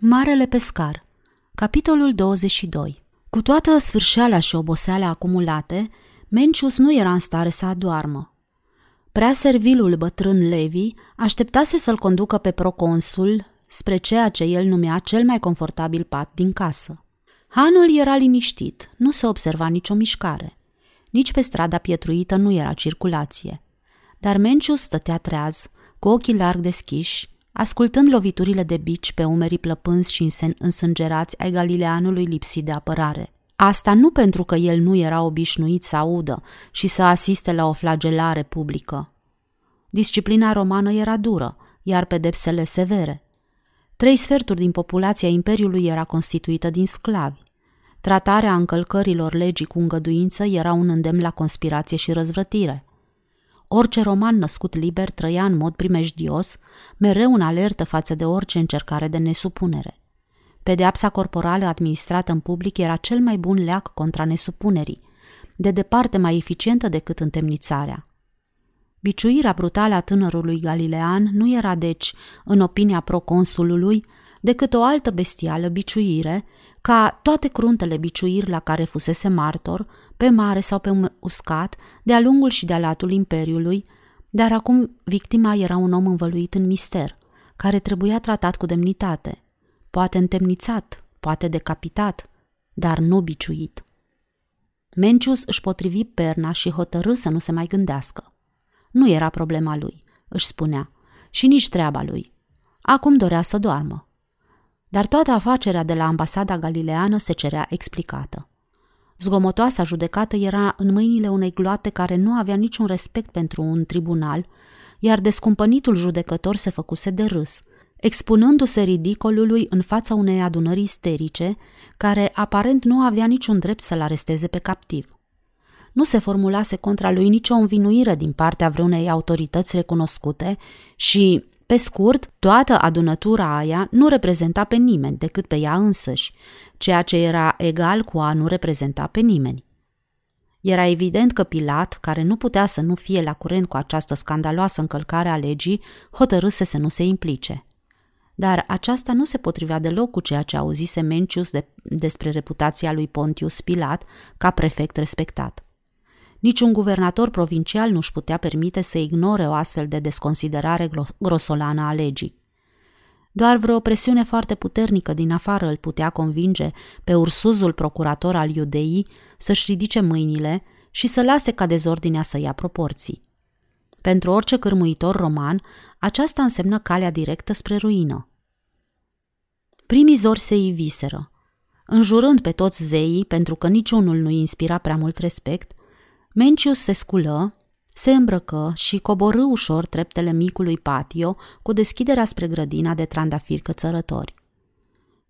Marele pescar Capitolul 22 Cu toată sfârșeala și oboseala acumulate, Mencius nu era în stare să adoarmă. Prea servilul bătrân Levi așteptase să-l conducă pe proconsul spre ceea ce el numea cel mai confortabil pat din casă. Hanul era liniștit, nu se observa nicio mișcare. Nici pe strada pietruită nu era circulație. Dar Mencius stătea treaz, cu ochii larg deschiși, ascultând loviturile de bici pe umerii plăpânzi și însângerați ai galileanului lipsit de apărare. Asta nu pentru că el nu era obișnuit să audă și să asiste la o flagelare publică. Disciplina romană era dură, iar pedepsele severe. Trei sferturi din populația Imperiului era constituită din sclavi. Tratarea încălcărilor legii cu îngăduință era un îndemn la conspirație și răzvrătire. Orice roman născut liber trăia în mod primejdios, mereu în alertă față de orice încercare de nesupunere. Pedeapsa corporală administrată în public era cel mai bun leac contra nesupunerii, de departe mai eficientă decât întemnițarea. Biciuirea brutală a tânărului galilean nu era deci, în opinia proconsulului, decât o altă bestială biciuire, ca toate cruntele biciuiri la care fusese martor, pe mare sau pe uscat, de-a lungul și de-a latul Imperiului, dar acum victima era un om învăluit în mister, care trebuia tratat cu demnitate, poate întemnițat, poate decapitat, dar nu biciuit. Mencius își potrivi perna și hotărâ să nu se mai gândească. Nu era problema lui, își spunea, și nici treaba lui. Acum dorea să doarmă. Dar toată afacerea de la ambasada galileană se cerea explicată. Zgomotoasa judecată era în mâinile unei gloate care nu avea niciun respect pentru un tribunal, iar descumpănitul judecător se făcuse de râs, expunându-se ridicolului în fața unei adunări isterice, care aparent nu avea niciun drept să-l aresteze pe captiv. Nu se formulase contra lui nicio învinuire din partea vreunei autorități recunoscute și, pe scurt, toată adunătura aia nu reprezenta pe nimeni decât pe ea însăși, ceea ce era egal cu a nu reprezenta pe nimeni. Era evident că Pilat, care nu putea să nu fie la curent cu această scandaloasă încălcare a legii, hotărâse să nu se implice. Dar aceasta nu se potrivea deloc cu ceea ce auzise Mencius de, despre reputația lui Pontius Pilat ca prefect respectat. Niciun guvernator provincial nu-și putea permite să ignore o astfel de desconsiderare grosolană a legii. Doar vreo presiune foarte puternică din afară îl putea convinge pe ursuzul procurator al iudeii să-și ridice mâinile și să lase ca dezordinea să ia proporții. Pentru orice cârmuitor roman, aceasta însemnă calea directă spre ruină. Primii zori se iviseră. Înjurând pe toți zeii, pentru că niciunul nu inspira prea mult respect, Mencius se sculă, se îmbrăcă și coborâ ușor treptele micului patio cu deschiderea spre grădina de trandafiri cățărători.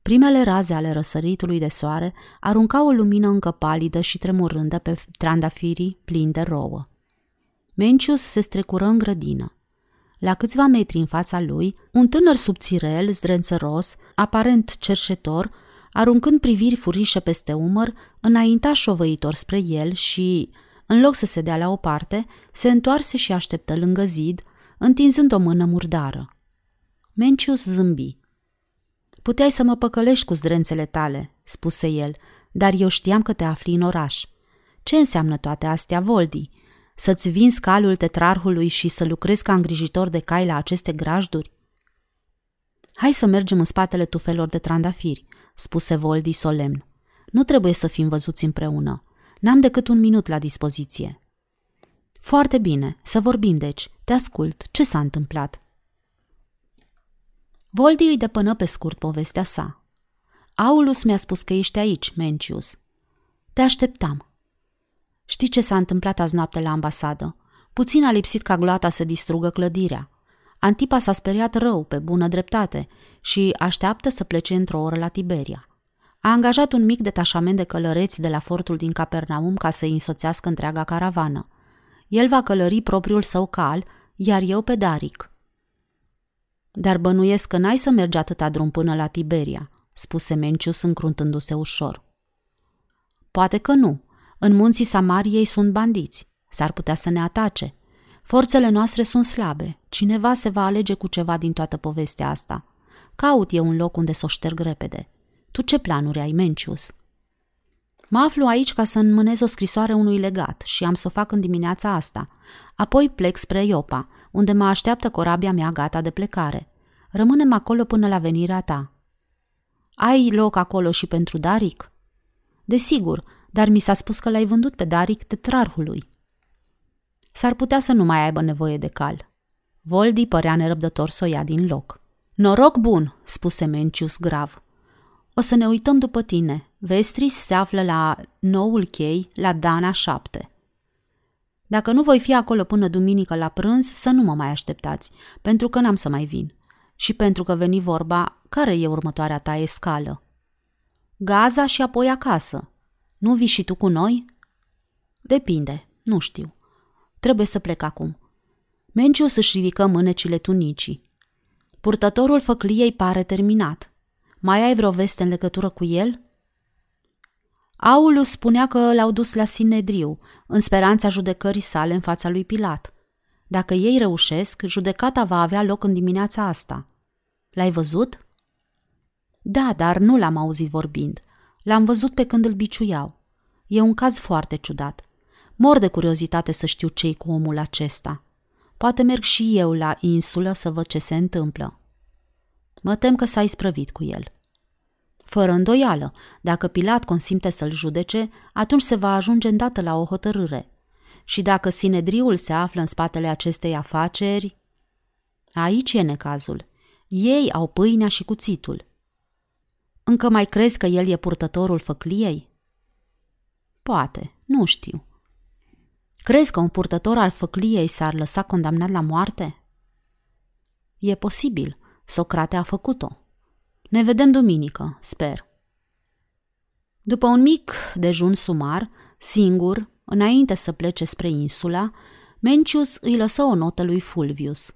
Primele raze ale răsăritului de soare aruncau o lumină încă palidă și tremurândă pe trandafirii plini de rouă. Mencius se strecură în grădină. La câțiva metri în fața lui, un tânăr subțirel, zdrențăros, aparent cerșetor, aruncând priviri furișe peste umăr, înainta șovăitor spre el și, în loc să se dea la o parte, se întoarse și așteptă lângă zid, întinzând o mână murdară. Mencius zâmbi. Puteai să mă păcălești cu zdrențele tale, spuse el, dar eu știam că te afli în oraș. Ce înseamnă toate astea, Voldi? Să-ți vinzi calul tetrarhului și să lucrezi ca îngrijitor de cai la aceste grajduri? Hai să mergem în spatele tufelor de trandafiri, spuse Voldi solemn. Nu trebuie să fim văzuți împreună. N-am decât un minut la dispoziție. Foarte bine, să vorbim deci. Te ascult. Ce s-a întâmplat? Voldi îi depănă pe scurt povestea sa. Aulus mi-a spus că ești aici, Mencius. Te așteptam. Știi ce s-a întâmplat azi noapte la ambasadă? Puțin a lipsit ca gloata să distrugă clădirea. Antipa s-a speriat rău, pe bună dreptate, și așteaptă să plece într-o oră la Tiberia. A angajat un mic detașament de călăreți de la fortul din Capernaum ca să-i însoțească întreaga caravană. El va călări propriul său cal, iar eu pe Daric. Dar bănuiesc că n-ai să mergi atâta drum până la Tiberia, spuse Mencius încruntându-se ușor. Poate că nu. În munții Samariei sunt bandiți. S-ar putea să ne atace. Forțele noastre sunt slabe. Cineva se va alege cu ceva din toată povestea asta. Caut eu un loc unde să o șterg repede. Tu ce planuri ai, Mencius?" Mă aflu aici ca să înmânez o scrisoare unui legat și am să o fac în dimineața asta. Apoi plec spre Iopa, unde mă așteaptă corabia mea gata de plecare. Rămânem acolo până la venirea ta. Ai loc acolo și pentru Daric? Desigur, dar mi s-a spus că l-ai vândut pe Daric tetrarhului. S-ar putea să nu mai aibă nevoie de cal. Voldi părea nerăbdător să o ia din loc. Noroc bun, spuse Mencius grav. O să ne uităm după tine. Vestris se află la noul chei, la Dana 7. Dacă nu voi fi acolo până duminică la prânz, să nu mă mai așteptați, pentru că n-am să mai vin. Și pentru că veni vorba, care e următoarea ta escală? Gaza și apoi acasă. Nu vii și tu cu noi? Depinde, nu știu. Trebuie să plec acum. Mencius își ridică mânecile tunicii. Purtătorul făcliei pare terminat. Mai ai vreo veste în legătură cu el? Aulus spunea că l-au dus la Sinedriu, în speranța judecării sale în fața lui Pilat. Dacă ei reușesc, judecata va avea loc în dimineața asta. L-ai văzut? Da, dar nu l-am auzit vorbind. L-am văzut pe când îl biciuiau. E un caz foarte ciudat. Mor de curiozitate să știu ce cu omul acesta. Poate merg și eu la insulă să văd ce se întâmplă. Mă tem că s-a isprăvit cu el. Fără îndoială, dacă Pilat consimte să-l judece, atunci se va ajunge îndată la o hotărâre. Și dacă Sinedriul se află în spatele acestei afaceri... Aici e necazul. Ei au pâinea și cuțitul. Încă mai crezi că el e purtătorul făcliei? Poate, nu știu. Crezi că un purtător al făcliei s-ar lăsa condamnat la moarte? E posibil. Socrate a făcut-o. Ne vedem duminică, sper. După un mic dejun sumar, singur, înainte să plece spre insula, Mencius îi lăsă o notă lui Fulvius.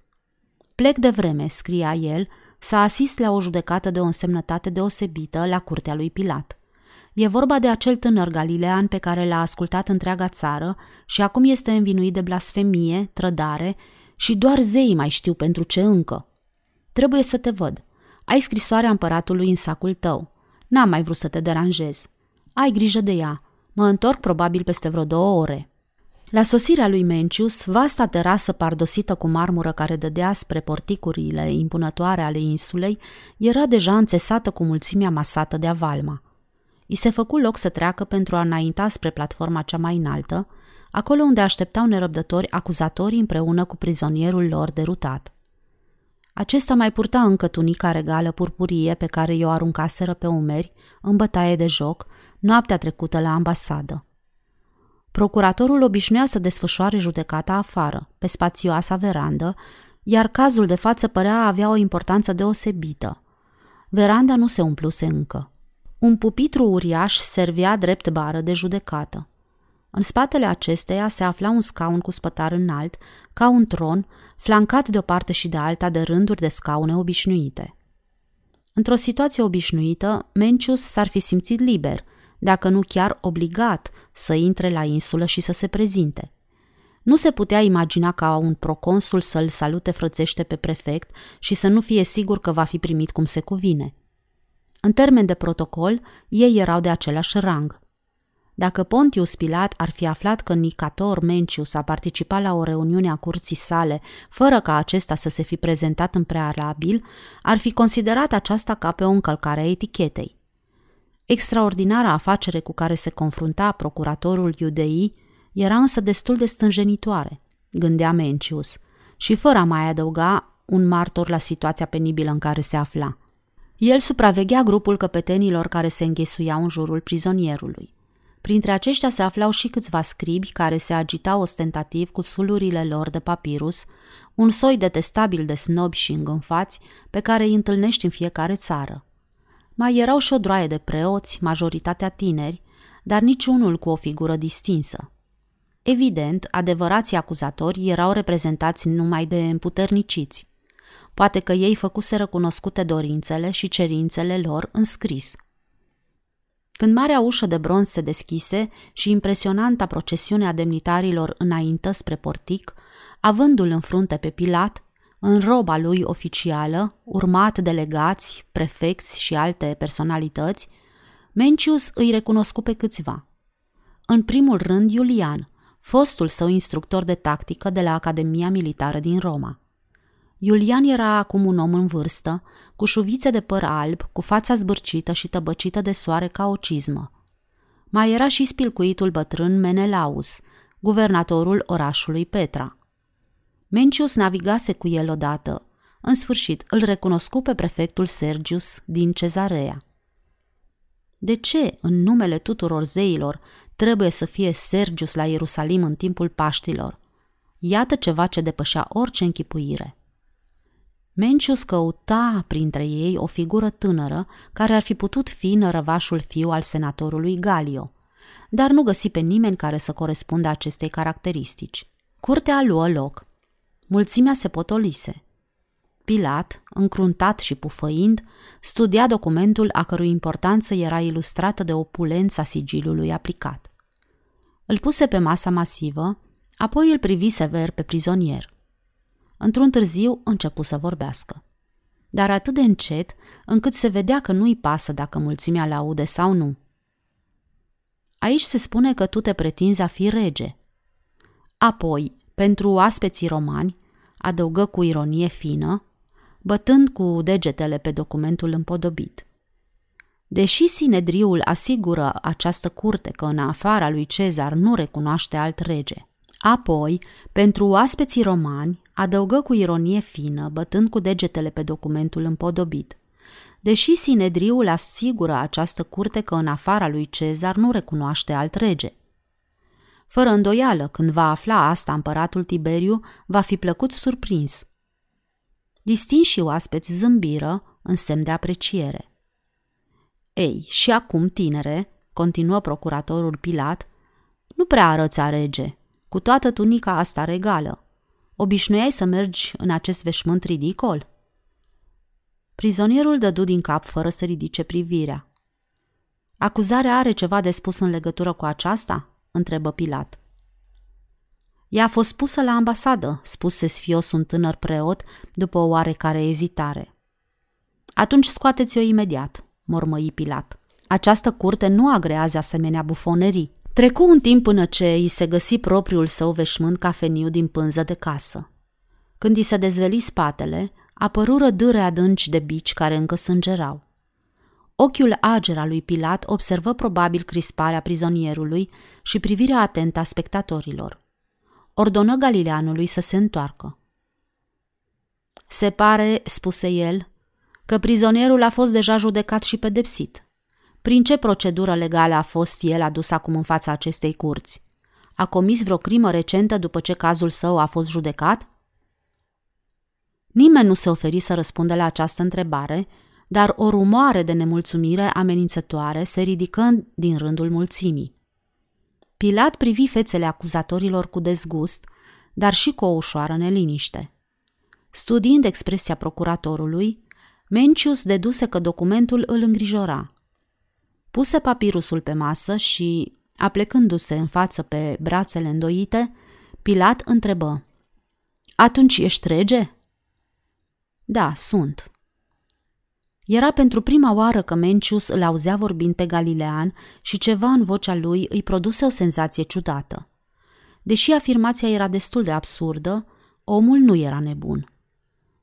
Plec de vreme, scria el, să asist la o judecată de o însemnătate deosebită la curtea lui Pilat. E vorba de acel tânăr galilean pe care l-a ascultat întreaga țară și acum este învinuit de blasfemie, trădare și doar zeii mai știu pentru ce încă. Trebuie să te văd. Ai scrisoarea împăratului în sacul tău. N-am mai vrut să te deranjez. Ai grijă de ea. Mă întorc probabil peste vreo două ore. La sosirea lui Mencius, vasta terasă pardosită cu marmură care dădea spre porticurile impunătoare ale insulei, era deja înțesată cu mulțimea masată de avalma. I se făcu loc să treacă pentru a înainta spre platforma cea mai înaltă, acolo unde așteptau nerăbdători acuzatorii împreună cu prizonierul lor derutat. Acesta mai purta încă tunica regală purpurie pe care i-o aruncaseră pe umeri, în bătaie de joc, noaptea trecută la ambasadă. Procuratorul obișnuia să desfășoare judecata afară, pe spațioasa verandă, iar cazul de față părea avea o importanță deosebită. Veranda nu se umpluse încă. Un pupitru uriaș servea drept bară de judecată. În spatele acesteia se afla un scaun cu spătar înalt, ca un tron, flancat de o parte și de alta de rânduri de scaune obișnuite. Într-o situație obișnuită, Mencius s-ar fi simțit liber, dacă nu chiar obligat să intre la insulă și să se prezinte. Nu se putea imagina ca un proconsul să-l salute frățește pe prefect și să nu fie sigur că va fi primit cum se cuvine. În termen de protocol, ei erau de același rang – dacă Pontius Pilat ar fi aflat că Nicator Mencius a participat la o reuniune a curții sale, fără ca acesta să se fi prezentat în prealabil, ar fi considerat aceasta ca pe o încălcare a etichetei. Extraordinara afacere cu care se confrunta procuratorul iudeii era însă destul de stânjenitoare, gândea Mencius, și fără a mai adăuga un martor la situația penibilă în care se afla. El supraveghea grupul căpetenilor care se înghesuiau în jurul prizonierului. Printre aceștia se aflau și câțiva scribi care se agitau ostentativ cu sulurile lor de papirus, un soi detestabil de snobi și îngânfați pe care îi întâlnești în fiecare țară. Mai erau și o droaie de preoți, majoritatea tineri, dar niciunul cu o figură distinsă. Evident, adevărații acuzatori erau reprezentați numai de împuterniciți. Poate că ei făcuseră cunoscute dorințele și cerințele lor în scris – când marea ușă de bronz se deschise și impresionanta procesiune a demnitarilor înaintă spre portic, avându-l în frunte pe Pilat, în roba lui oficială, urmat delegați, prefecți și alte personalități, Mencius îi recunoscu pe câțiva. În primul rând Iulian, fostul său instructor de tactică de la Academia Militară din Roma. Iulian era acum un om în vârstă, cu șuvițe de păr alb, cu fața zbârcită și tăbăcită de soare ca o cizmă. Mai era și spilcuitul bătrân Menelaus, guvernatorul orașului Petra. Mencius navigase cu el odată. În sfârșit, îl recunoscu pe prefectul Sergius din Cezarea. De ce, în numele tuturor zeilor, trebuie să fie Sergius la Ierusalim în timpul Paștilor? Iată ceva ce depășea orice închipuire. Mencius căuta printre ei o figură tânără care ar fi putut fi nărăvașul fiu al senatorului Galio, dar nu găsi pe nimeni care să corespundă acestei caracteristici. Curtea luă loc. Mulțimea se potolise. Pilat, încruntat și pufăind, studia documentul a cărui importanță era ilustrată de opulența sigilului aplicat. Îl puse pe masa masivă, apoi îl privi sever pe prizonier. Într-un târziu începu să vorbească. Dar atât de încet, încât se vedea că nu-i pasă dacă mulțimea le aude sau nu. Aici se spune că tu te pretinzi a fi rege. Apoi, pentru aspeții romani, adăugă cu ironie fină, bătând cu degetele pe documentul împodobit. Deși Sinedriul asigură această curte că în afara lui Cezar nu recunoaște alt rege, apoi, pentru oaspeții romani, adăugă cu ironie fină, bătând cu degetele pe documentul împodobit. Deși Sinedriul asigură această curte că în afara lui Cezar nu recunoaște alt rege. Fără îndoială, când va afla asta împăratul Tiberiu, va fi plăcut surprins – Distinși oaspeți zâmbiră în semn de apreciere. Ei, și acum, tinere, continuă procuratorul Pilat, nu prea arăți a rege, cu toată tunica asta regală. Obișnuiai să mergi în acest veșmânt ridicol? Prizonierul dădu din cap fără să ridice privirea. Acuzarea are ceva de spus în legătură cu aceasta? întrebă Pilat. Ea a fost pusă la ambasadă, spuse sfios un tânăr preot după o oarecare ezitare. Atunci scoateți-o imediat, mormăi Pilat. Această curte nu agrează asemenea bufonerii. Trecu un timp până ce îi se găsi propriul său veșmânt cafeniu din pânză de casă. Când îi se dezveli spatele, apărură dâre adânci de bici care încă sângerau. Ochiul ager al lui Pilat observă probabil crisparea prizonierului și privirea atentă a spectatorilor ordonă Galileanului să se întoarcă. Se pare, spuse el, că prizonierul a fost deja judecat și pedepsit. Prin ce procedură legală a fost el adus acum în fața acestei curți? A comis vreo crimă recentă după ce cazul său a fost judecat? Nimeni nu se oferi să răspundă la această întrebare, dar o rumoare de nemulțumire amenințătoare se ridică din rândul mulțimii. Pilat privi fețele acuzatorilor cu dezgust, dar și cu o ușoară neliniște. Studiind expresia procuratorului, Mencius deduse că documentul îl îngrijora. Puse papirusul pe masă și, aplecându-se în față pe brațele îndoite, Pilat întrebă. Atunci ești rege?" Da, sunt," Era pentru prima oară că Mencius îl auzea vorbind pe Galilean și ceva în vocea lui îi produse o senzație ciudată. Deși afirmația era destul de absurdă, omul nu era nebun.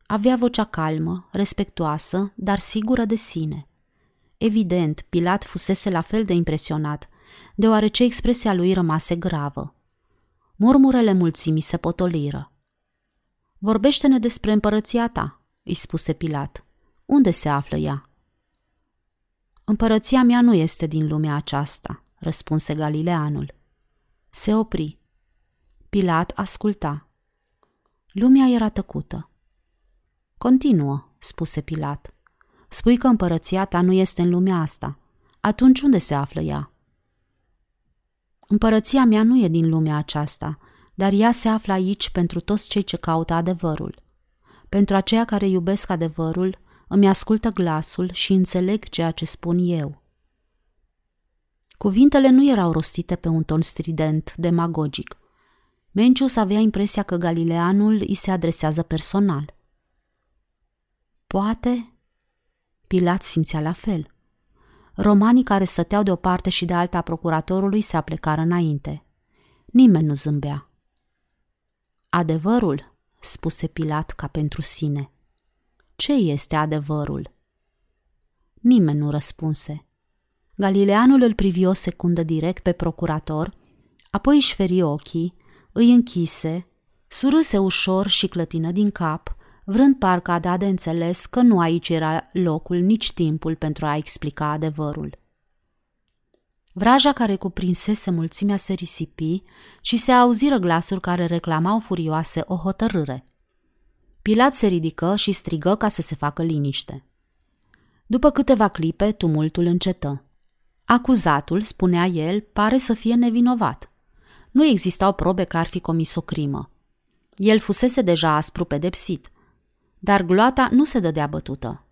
Avea vocea calmă, respectuoasă, dar sigură de sine. Evident, Pilat fusese la fel de impresionat, deoarece expresia lui rămase gravă. Murmurele mulțimii se potoliră. Vorbește-ne despre împărăția ta, îi spuse Pilat. Unde se află ea? Împărăția mea nu este din lumea aceasta, răspunse Galileanul. Se opri. Pilat asculta. Lumea era tăcută. Continuă, spuse Pilat. Spui că împărăția ta nu este în lumea asta. Atunci unde se află ea? Împărăția mea nu e din lumea aceasta, dar ea se află aici pentru toți cei ce caută adevărul. Pentru aceia care iubesc adevărul îmi ascultă glasul și înțeleg ceea ce spun eu. Cuvintele nu erau rostite pe un ton strident, demagogic. Mencius avea impresia că Galileanul îi se adresează personal. Poate? Pilat simțea la fel. Romanii care stăteau de o parte și de alta a procuratorului se aplecară înainte. Nimeni nu zâmbea. Adevărul, spuse Pilat ca pentru sine. Ce este adevărul? Nimeni nu răspunse. Galileanul îl privi o secundă direct pe procurator, apoi își feri ochii, îi închise, surâse ușor și clătină din cap, vrând parcă a da de înțeles că nu aici era locul nici timpul pentru a explica adevărul. Vraja care cuprinsese mulțimea se risipi și se auziră glasuri care reclamau furioase o hotărâre. Pilat se ridică și strigă ca să se facă liniște. După câteva clipe, tumultul încetă. Acuzatul, spunea el, pare să fie nevinovat. Nu existau probe că ar fi comis o crimă. El fusese deja aspru pedepsit. Dar gloata nu se dădea bătută.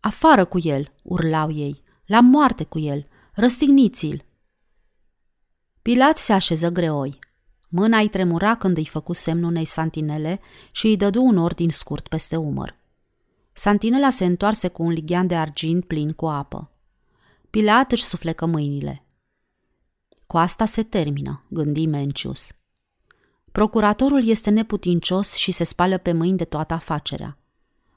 Afară cu el, urlau ei, la moarte cu el, răstigniți-l. Pilat se așeză greoi. Mâna îi tremura când îi făcu semnul unei santinele și îi dădu un ordin scurt peste umăr. Santinela se întoarse cu un lighean de argint plin cu apă. Pilat își suflecă mâinile. Cu asta se termină, gândi Mencius. Procuratorul este neputincios și se spală pe mâini de toată afacerea.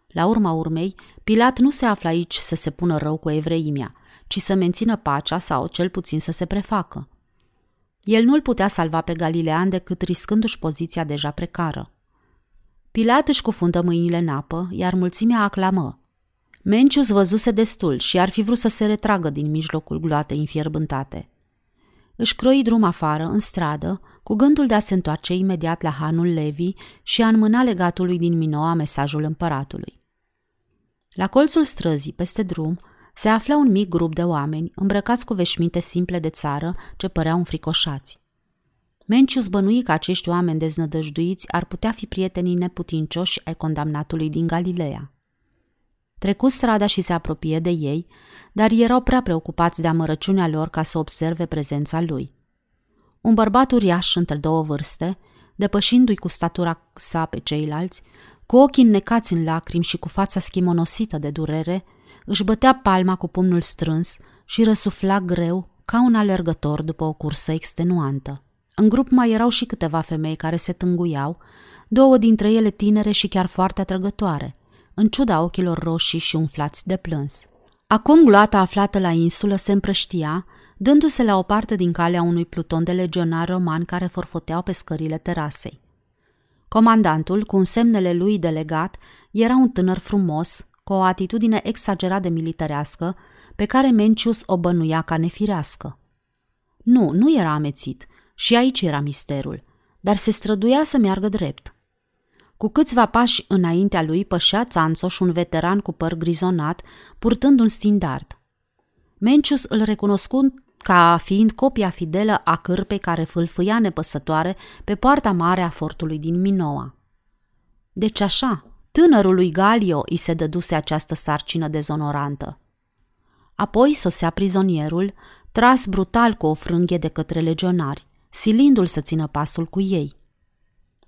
La urma urmei, Pilat nu se află aici să se pună rău cu evreimea, ci să mențină pacea sau cel puțin să se prefacă. El nu-l putea salva pe Galilean decât riscându-și poziția deja precară. Pilat își cufundă mâinile în apă, iar mulțimea aclamă. Mencius văzuse destul și ar fi vrut să se retragă din mijlocul gloatei înfierbântate. Își croi drum afară, în stradă, cu gândul de a se întoarce imediat la hanul Levi și a înmâna legatului din Minoa mesajul împăratului. La colțul străzii, peste drum, se afla un mic grup de oameni, îmbrăcați cu veșminte simple de țară, ce păreau înfricoșați. Mencius bănui că acești oameni deznădăjduiți ar putea fi prietenii neputincioși ai condamnatului din Galileea. Trecu strada și se apropie de ei, dar erau prea preocupați de amărăciunea lor ca să observe prezența lui. Un bărbat uriaș între două vârste, depășindu-i cu statura sa pe ceilalți, cu ochii înnecați în lacrimi și cu fața schimonosită de durere, își bătea palma cu pumnul strâns și răsufla greu ca un alergător după o cursă extenuantă. În grup mai erau și câteva femei care se tânguiau, două dintre ele tinere și chiar foarte atrăgătoare, în ciuda ochilor roșii și umflați de plâns. Acum gloata aflată la insulă se împrăștia, dându-se la o parte din calea unui pluton de legionari romani care forfoteau pe scările terasei. Comandantul, cu semnele lui delegat, era un tânăr frumos, cu o atitudine exagerat de militarească, pe care Mencius o bănuia ca nefirească. Nu, nu era amețit, și aici era misterul, dar se străduia să meargă drept. Cu câțiva pași înaintea lui pășea Țanțoș, un veteran cu păr grizonat, purtând un standard. Mencius îl recunoscu ca fiind copia fidelă a cârpei care fâlfâia nepăsătoare pe poarta mare a fortului din Minoa. Deci așa, tânărului Galio îi se dăduse această sarcină dezonorantă. Apoi sosea prizonierul, tras brutal cu o frânghie de către legionari, silindu-l să țină pasul cu ei.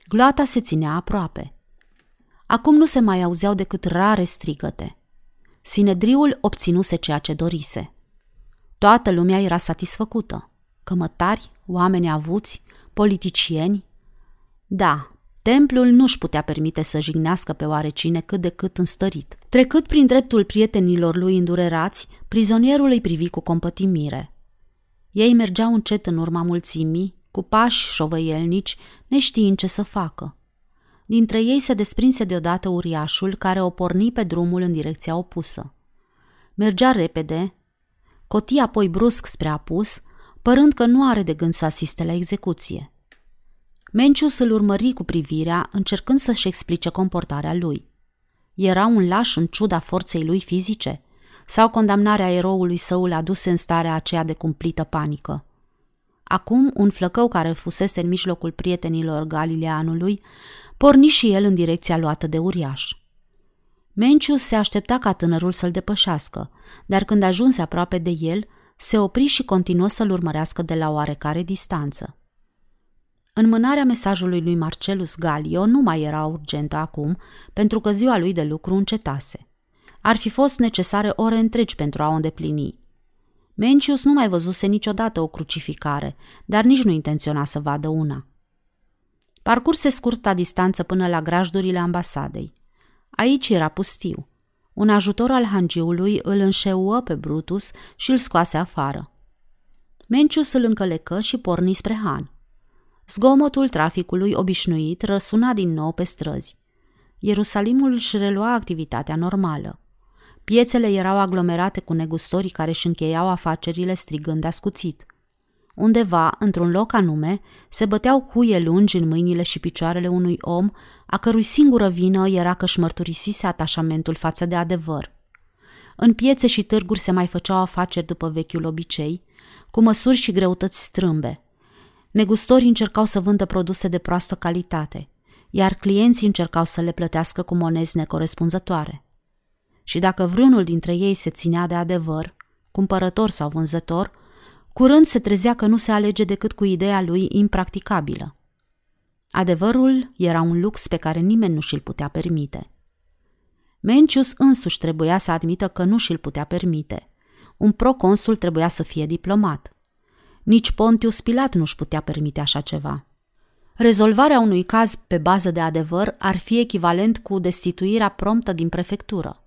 Gloata se ținea aproape. Acum nu se mai auzeau decât rare strigăte. Sinedriul obținuse ceea ce dorise. Toată lumea era satisfăcută. Cămătari, oameni avuți, politicieni. Da, templul nu-și putea permite să jignească pe oarecine cât de cât înstărit. Trecât prin dreptul prietenilor lui îndurerați, prizonierul îi privi cu compătimire. Ei mergeau încet în urma mulțimii, cu pași șovăielnici, neștiind ce să facă. Dintre ei se desprinse deodată uriașul care o porni pe drumul în direcția opusă. Mergea repede, coti apoi brusc spre apus, părând că nu are de gând să asiste la execuție. Mencius îl urmări cu privirea, încercând să-și explice comportarea lui. Era un laș în ciuda forței lui fizice? Sau condamnarea eroului său l-a dus în starea aceea de cumplită panică? Acum, un flăcău care fusese în mijlocul prietenilor Galileanului, porni și el în direcția luată de uriaș. Mencius se aștepta ca tânărul să-l depășească, dar când ajunse aproape de el, se opri și continuă să-l urmărească de la oarecare distanță. Înmânarea mesajului lui Marcelus Galio nu mai era urgentă acum, pentru că ziua lui de lucru încetase. Ar fi fost necesare ore întregi pentru a o îndeplini. Mencius nu mai văzuse niciodată o crucificare, dar nici nu intenționa să vadă una. Parcurse scurta distanță până la grajdurile ambasadei. Aici era pustiu. Un ajutor al hangiului îl înșeuă pe Brutus și îl scoase afară. Mencius îl încălecă și porni spre Han. Zgomotul traficului obișnuit răsuna din nou pe străzi. Ierusalimul își relua activitatea normală. Piețele erau aglomerate cu negustorii care își încheiau afacerile strigând ascuțit. Undeva, într-un loc anume, se băteau cuie lungi în mâinile și picioarele unui om, a cărui singură vină era că își mărturisise atașamentul față de adevăr. În piețe și târguri se mai făceau afaceri după vechiul obicei, cu măsuri și greutăți strâmbe. Negustorii încercau să vândă produse de proastă calitate, iar clienții încercau să le plătească cu monezi necorespunzătoare. Și dacă vreunul dintre ei se ținea de adevăr, cumpărător sau vânzător, curând se trezea că nu se alege decât cu ideea lui impracticabilă. Adevărul era un lux pe care nimeni nu și-l putea permite. Mencius însuși trebuia să admită că nu și-l putea permite. Un proconsul trebuia să fie diplomat. Nici Pontius Pilat nu-și putea permite așa ceva. Rezolvarea unui caz pe bază de adevăr ar fi echivalent cu destituirea promptă din prefectură.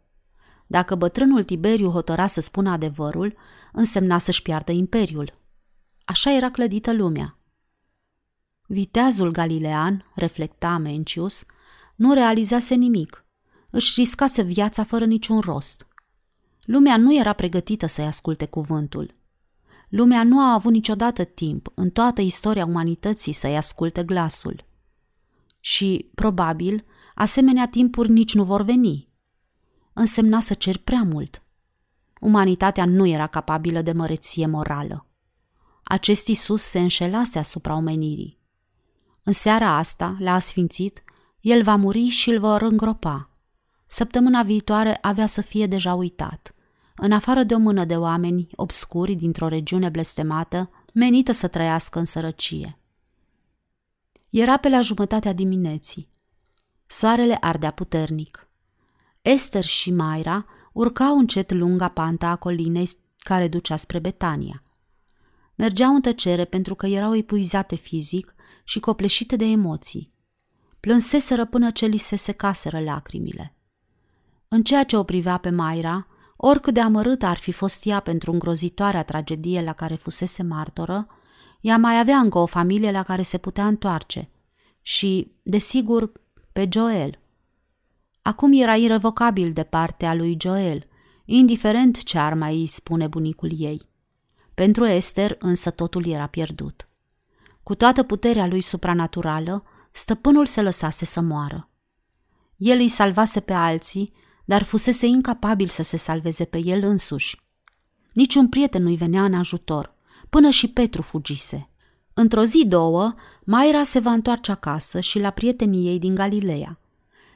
Dacă bătrânul Tiberiu hotăra să spună adevărul, însemna să-și piardă imperiul. Așa era clădită lumea. Viteazul galilean, reflecta Mencius, nu realizase nimic. Își riscase viața fără niciun rost. Lumea nu era pregătită să-i asculte cuvântul. Lumea nu a avut niciodată timp în toată istoria umanității să-i asculte glasul. Și, probabil, asemenea timpuri nici nu vor veni. Însemna să cer prea mult. Umanitatea nu era capabilă de măreție morală. Acest Isus se înșelase asupra omenirii. În seara asta, la asfințit, el va muri și îl vor îngropa. Săptămâna viitoare avea să fie deja uitat în afară de o mână de oameni obscuri dintr-o regiune blestemată, menită să trăiască în sărăcie. Era pe la jumătatea dimineții. Soarele ardea puternic. Esther și Maira urcau încet lunga panta a colinei care ducea spre Betania. Mergeau în tăcere pentru că erau epuizate fizic și copleșite de emoții. Plânseseră până ce li se secaseră lacrimile. În ceea ce o privea pe Maira, Oricât de amărât ar fi fost ea pentru îngrozitoarea tragedie la care fusese martoră, ea mai avea încă o familie la care se putea întoarce și, desigur, pe Joel. Acum era irrevocabil de partea lui Joel, indiferent ce ar mai spune bunicul ei. Pentru Esther însă totul era pierdut. Cu toată puterea lui supranaturală, stăpânul se lăsase să moară. El îi salvase pe alții dar fusese incapabil să se salveze pe el însuși. Niciun prieten nu-i venea în ajutor, până și Petru fugise. Într-o zi două, Maira se va întoarce acasă și la prietenii ei din Galileea.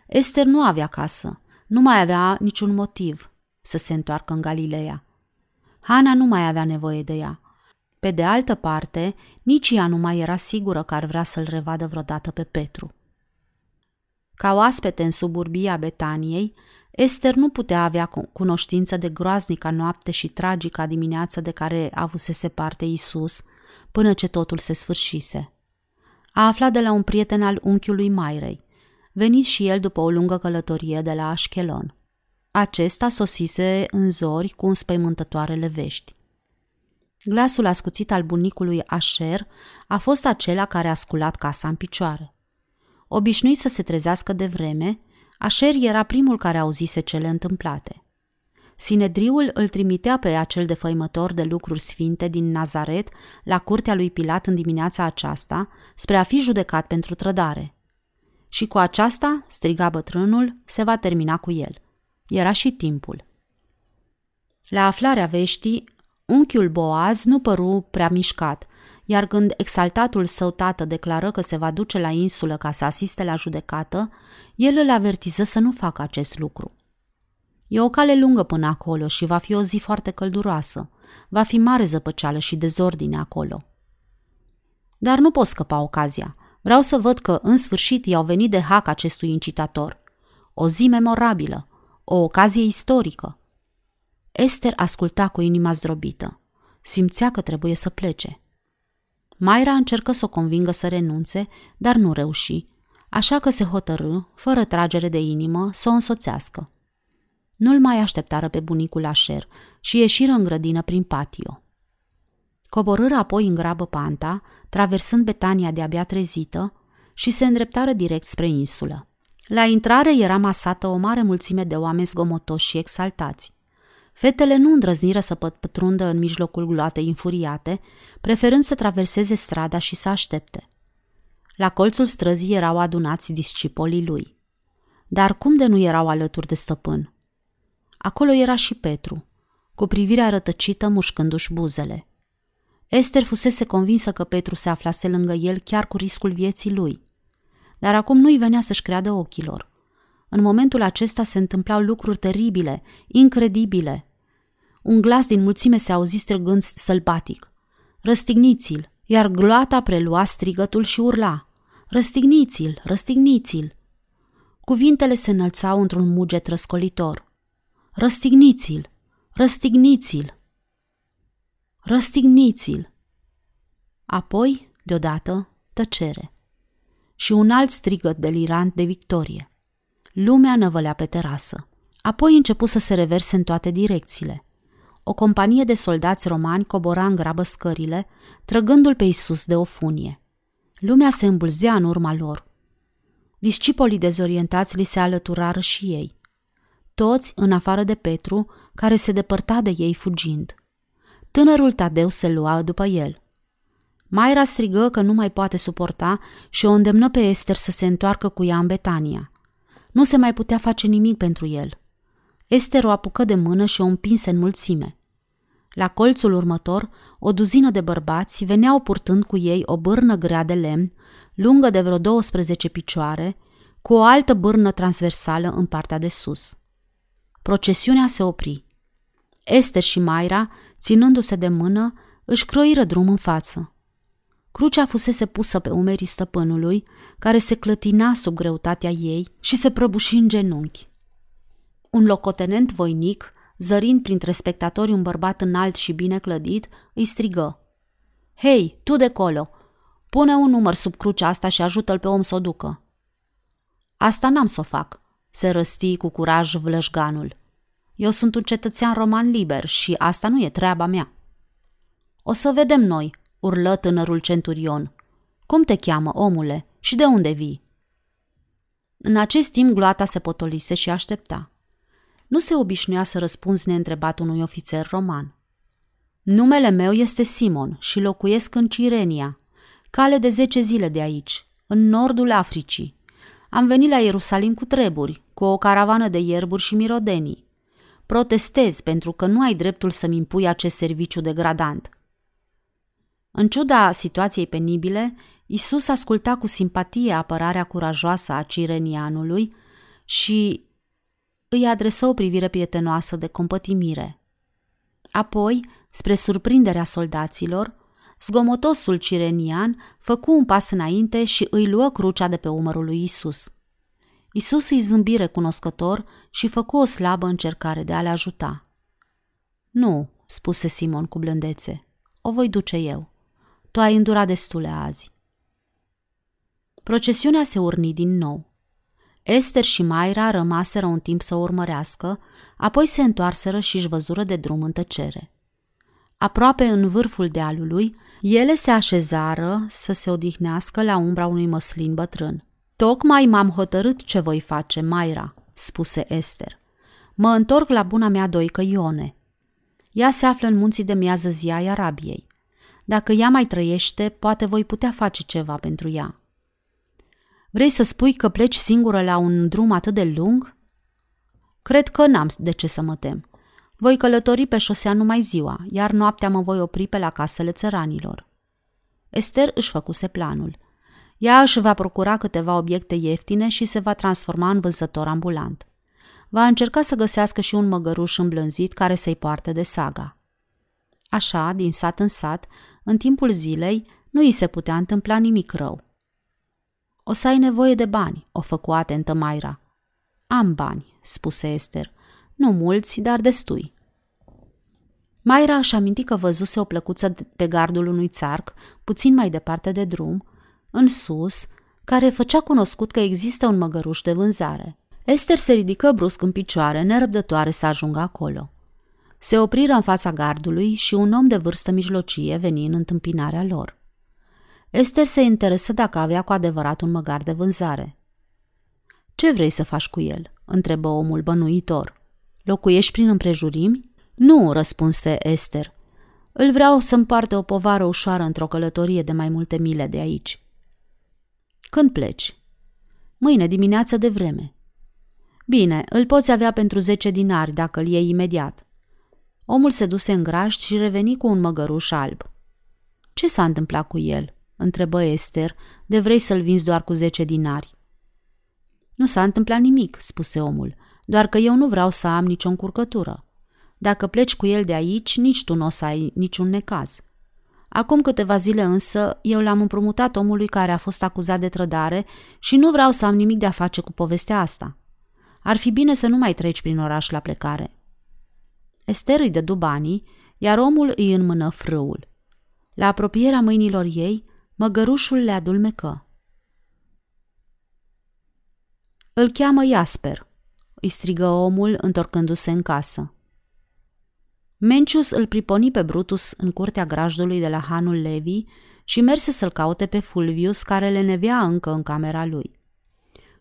Esther nu avea casă, nu mai avea niciun motiv să se întoarcă în Galileea. Hana nu mai avea nevoie de ea. Pe de altă parte, nici ea nu mai era sigură că ar vrea să-l revadă vreodată pe Petru. Ca oaspete în suburbia Betaniei, Esther nu putea avea cunoștință de groaznica noapte și tragica dimineață de care avusese parte Isus, până ce totul se sfârșise. A aflat de la un prieten al unchiului Mairei, venit și el după o lungă călătorie de la Ashkelon. Acesta sosise în zori cu înspăimântătoarele vești. Glasul ascuțit al bunicului Asher a fost acela care a sculat casa în picioare. Obișnuit să se trezească de vreme, Așer era primul care auzise cele întâmplate. Sinedriul îl trimitea pe acel defăimător de lucruri sfinte din Nazaret la curtea lui Pilat în dimineața aceasta spre a fi judecat pentru trădare. Și cu aceasta, striga bătrânul, se va termina cu el. Era și timpul. La aflarea veștii, unchiul Boaz nu păru prea mișcat – iar când exaltatul său tată declară că se va duce la insulă ca să asiste la judecată, el îl avertiză să nu facă acest lucru. E o cale lungă până acolo și va fi o zi foarte călduroasă. Va fi mare zăpăceală și dezordine acolo. Dar nu pot scăpa ocazia. Vreau să văd că, în sfârșit, i-au venit de hac acestui incitator. O zi memorabilă, o ocazie istorică. Esther asculta cu inima zdrobită. Simțea că trebuie să plece. Maira încercă să o convingă să renunțe, dar nu reuși, așa că se hotărâ, fără tragere de inimă, să o însoțească. Nu-l mai așteptară pe bunicul Așer și ieșiră în grădină prin patio. Coborâră apoi în grabă panta, traversând Betania de-abia trezită, și se îndreptară direct spre insulă. La intrare era masată o mare mulțime de oameni zgomotoși și exaltați. Fetele nu îndrăzniră să pătrundă în mijlocul gloatei infuriate, preferând să traverseze strada și să aștepte. La colțul străzii erau adunați discipolii lui. Dar cum de nu erau alături de stăpân? Acolo era și Petru, cu privirea rătăcită mușcându-și buzele. Esther fusese convinsă că Petru se aflase lângă el chiar cu riscul vieții lui. Dar acum nu-i venea să-și creadă ochilor. În momentul acesta se întâmplau lucruri teribile, incredibile. Un glas din mulțime se auzi strigând sălbatic. Răstigniți-l! Iar gloata prelua strigătul și urla. Răstigniți-l! Răstigniți-l! Cuvintele se înălțau într-un muget răscolitor. Răstigniți-l! Răstigniți-l! Răstigniți-l! Apoi, deodată, tăcere. Și un alt strigăt delirant de victorie. Lumea năvălea pe terasă. Apoi începu să se reverse în toate direcțiile. O companie de soldați romani cobora în grabă scările, trăgându-l pe Isus de o funie. Lumea se îmbulzea în urma lor. Discipolii dezorientați li se alăturară și ei. Toți, în afară de Petru, care se depărta de ei fugind. Tânărul Tadeu se lua după el. Maira strigă că nu mai poate suporta și o îndemnă pe Esther să se întoarcă cu ea în Betania. Nu se mai putea face nimic pentru el. Esther o apucă de mână și o împinse în mulțime. La colțul următor, o duzină de bărbați veneau purtând cu ei o bârnă grea de lemn, lungă de vreo 12 picioare, cu o altă bârnă transversală în partea de sus. Procesiunea se opri. Esther și Maira, ținându-se de mână, își croiră drum în față. Crucea fusese pusă pe umerii stăpânului, care se clătina sub greutatea ei și se prăbuși în genunchi. Un locotenent voinic, zărind printre spectatori un bărbat înalt și bine clădit, îi strigă. Hei, tu de colo! Pune un număr sub crucea asta și ajută-l pe om să o ducă. Asta n-am să o fac, se răsti cu curaj vlășganul. Eu sunt un cetățean roman liber și asta nu e treaba mea. O să vedem noi, urlă tânărul centurion. Cum te cheamă, omule, și de unde vii? În acest timp gloata se potolise și aștepta. Nu se obișnuia să răspunzi neîntrebat unui ofițer roman. Numele meu este Simon și locuiesc în Cirenia, cale de zece zile de aici, în nordul Africii. Am venit la Ierusalim cu treburi, cu o caravană de ierburi și mirodenii. Protestez pentru că nu ai dreptul să-mi impui acest serviciu degradant. În ciuda situației penibile, Isus asculta cu simpatie apărarea curajoasă a cirenianului și îi adresă o privire prietenoasă de compătimire. Apoi, spre surprinderea soldaților, zgomotosul cirenian făcu un pas înainte și îi luă crucea de pe umărul lui Isus. Isus îi zâmbi recunoscător și făcu o slabă încercare de a le ajuta. Nu, spuse Simon cu blândețe, o voi duce eu. Tu ai îndurat destule azi. Procesiunea se urni din nou. Esther și Maira rămaseră un timp să o urmărească, apoi se întoarseră și își văzură de drum în tăcere. Aproape în vârful dealului, ele se așezară să se odihnească la umbra unui măslin bătrân. Tocmai m-am hotărât ce voi face, Maira, spuse Esther. Mă întorc la buna mea doică Ione. Ea se află în munții de miază zi ai Arabiei. Dacă ea mai trăiește, poate voi putea face ceva pentru ea. Vrei să spui că pleci singură la un drum atât de lung? Cred că n-am de ce să mă tem. Voi călători pe șosea numai ziua, iar noaptea mă voi opri pe la casele țăranilor. Esther își făcuse planul. Ea își va procura câteva obiecte ieftine și se va transforma în vânzător ambulant. Va încerca să găsească și un măgăruș îmblânzit care să-i poarte de saga. Așa, din sat în sat, în timpul zilei, nu îi se putea întâmpla nimic rău. O să ai nevoie de bani, o făcu atentă Maira. Am bani, spuse Esther, Nu mulți, dar destui. Maira își aminti că văzuse o plăcuță pe gardul unui țarc, puțin mai departe de drum, în sus, care făcea cunoscut că există un măgăruș de vânzare. Esther se ridică brusc în picioare, nerăbdătoare să ajungă acolo. Se opriră în fața gardului și un om de vârstă mijlocie veni în întâmpinarea lor. Esther se interesă dacă avea cu adevărat un măgar de vânzare. Ce vrei să faci cu el?" întrebă omul bănuitor. Locuiești prin împrejurimi?" Nu," răspunse Esther. Îl vreau să împarte o povară ușoară într-o călătorie de mai multe mile de aici." Când pleci?" Mâine dimineață de vreme." Bine, îl poți avea pentru zece dinari dacă îl iei imediat." Omul se duse în grajd și reveni cu un măgăruș alb. Ce s-a întâmplat cu el?" întrebă Esther, de vrei să-l vinzi doar cu zece dinari. Nu s-a întâmplat nimic, spuse omul, doar că eu nu vreau să am nicio încurcătură. Dacă pleci cu el de aici, nici tu nu o să ai niciun necaz. Acum câteva zile însă, eu l-am împrumutat omului care a fost acuzat de trădare și nu vreau să am nimic de a face cu povestea asta. Ar fi bine să nu mai treci prin oraș la plecare. Ester îi dădu banii, iar omul îi înmână frâul. La apropierea mâinilor ei, măgărușul le adulmecă. Îl cheamă Jasper, îi strigă omul întorcându-se în casă. Mencius îl priponi pe Brutus în curtea grajdului de la Hanul Levi și merse să-l caute pe Fulvius, care le nevea încă în camera lui.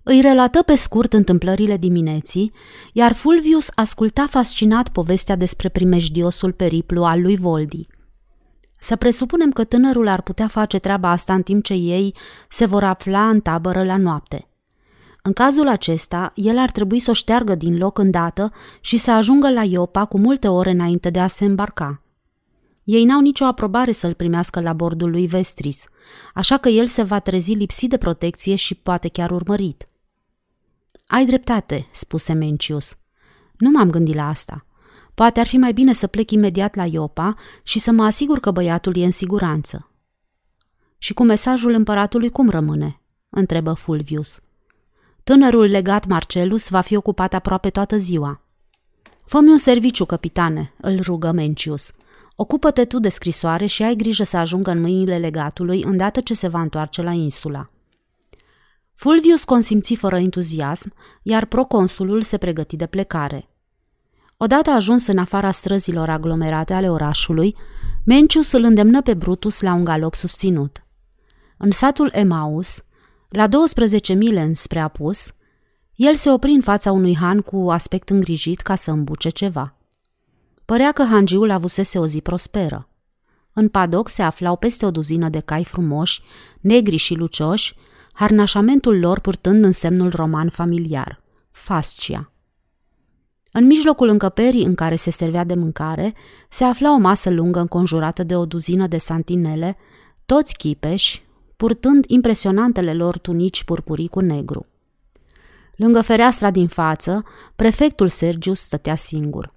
Îi relată pe scurt întâmplările dimineții, iar Fulvius asculta fascinat povestea despre primejdiosul periplu al lui Voldi. Să presupunem că tânărul ar putea face treaba asta în timp ce ei se vor afla în tabără la noapte. În cazul acesta, el ar trebui să o șteargă din loc îndată și să ajungă la Iopa cu multe ore înainte de a se îmbarca. Ei n-au nicio aprobare să-l primească la bordul lui Vestris, așa că el se va trezi lipsit de protecție și poate chiar urmărit. Ai dreptate, spuse Mencius. Nu m-am gândit la asta. Poate ar fi mai bine să plec imediat la Iopa și să mă asigur că băiatul e în siguranță. Și cu mesajul împăratului cum rămâne? întrebă Fulvius. Tânărul legat Marcelus va fi ocupat aproape toată ziua. Fă-mi un serviciu, capitane, îl rugă Mencius. Ocupă-te tu de scrisoare și ai grijă să ajungă în mâinile legatului îndată ce se va întoarce la insula. Fulvius consimți fără entuziasm, iar proconsulul se pregăti de plecare. Odată ajuns în afara străzilor aglomerate ale orașului, Mencius îl îndemnă pe Brutus la un galop susținut. În satul Emaus, la 12 mile înspre apus, el se opri în fața unui han cu aspect îngrijit ca să îmbuce ceva. Părea că hangiul avusese o zi prosperă. În padoc se aflau peste o duzină de cai frumoși, negri și lucioși, harnașamentul lor purtând în semnul roman familiar, fascia. În mijlocul încăperii în care se servea de mâncare, se afla o masă lungă înconjurată de o duzină de santinele, toți chipeși, purtând impresionantele lor tunici purpurii cu negru. Lângă fereastra din față, prefectul Sergius stătea singur.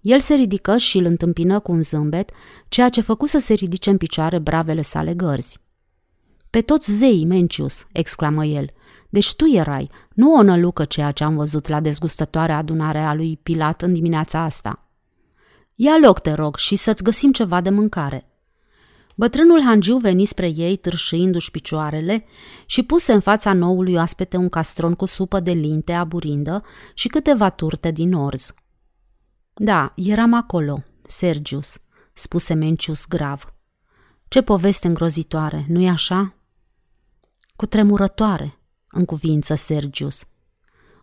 El se ridică și îl întâmpină cu un zâmbet, ceea ce făcu să se ridice în picioare bravele sale gărzi. Pe toți zei, Mencius!" exclamă el. Deci tu erai, nu o nălucă ceea ce am văzut la dezgustătoarea adunare a lui Pilat în dimineața asta. Ia loc, te rog, și să-ți găsim ceva de mâncare." Bătrânul hangiu veni spre ei, târșâindu-și picioarele, și puse în fața noului oaspete un castron cu supă de linte aburindă și câteva turte din orz. Da, eram acolo, Sergius, spuse Mencius grav. Ce poveste îngrozitoare, nu-i așa? Cu tremurătoare, în cuvință Sergius.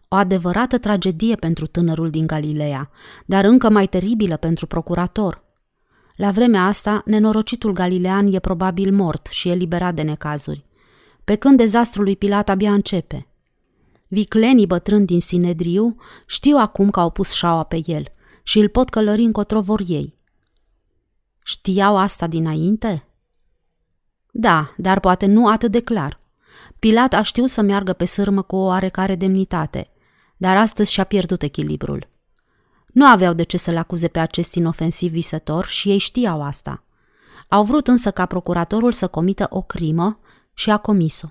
O adevărată tragedie pentru tânărul din Galileea, dar încă mai teribilă pentru procurator – la vremea asta, nenorocitul galilean e probabil mort și e liberat de necazuri, pe când dezastrul lui Pilat abia începe. Viclenii bătrâni din Sinedriu știu acum că au pus șaua pe el și îl pot călări încotro vor ei. Știau asta dinainte? Da, dar poate nu atât de clar. Pilat a știut să meargă pe sârmă cu o oarecare demnitate, dar astăzi și-a pierdut echilibrul. Nu aveau de ce să-l acuze pe acest inofensiv visător și ei știau asta. Au vrut însă ca procuratorul să comită o crimă și a comis-o.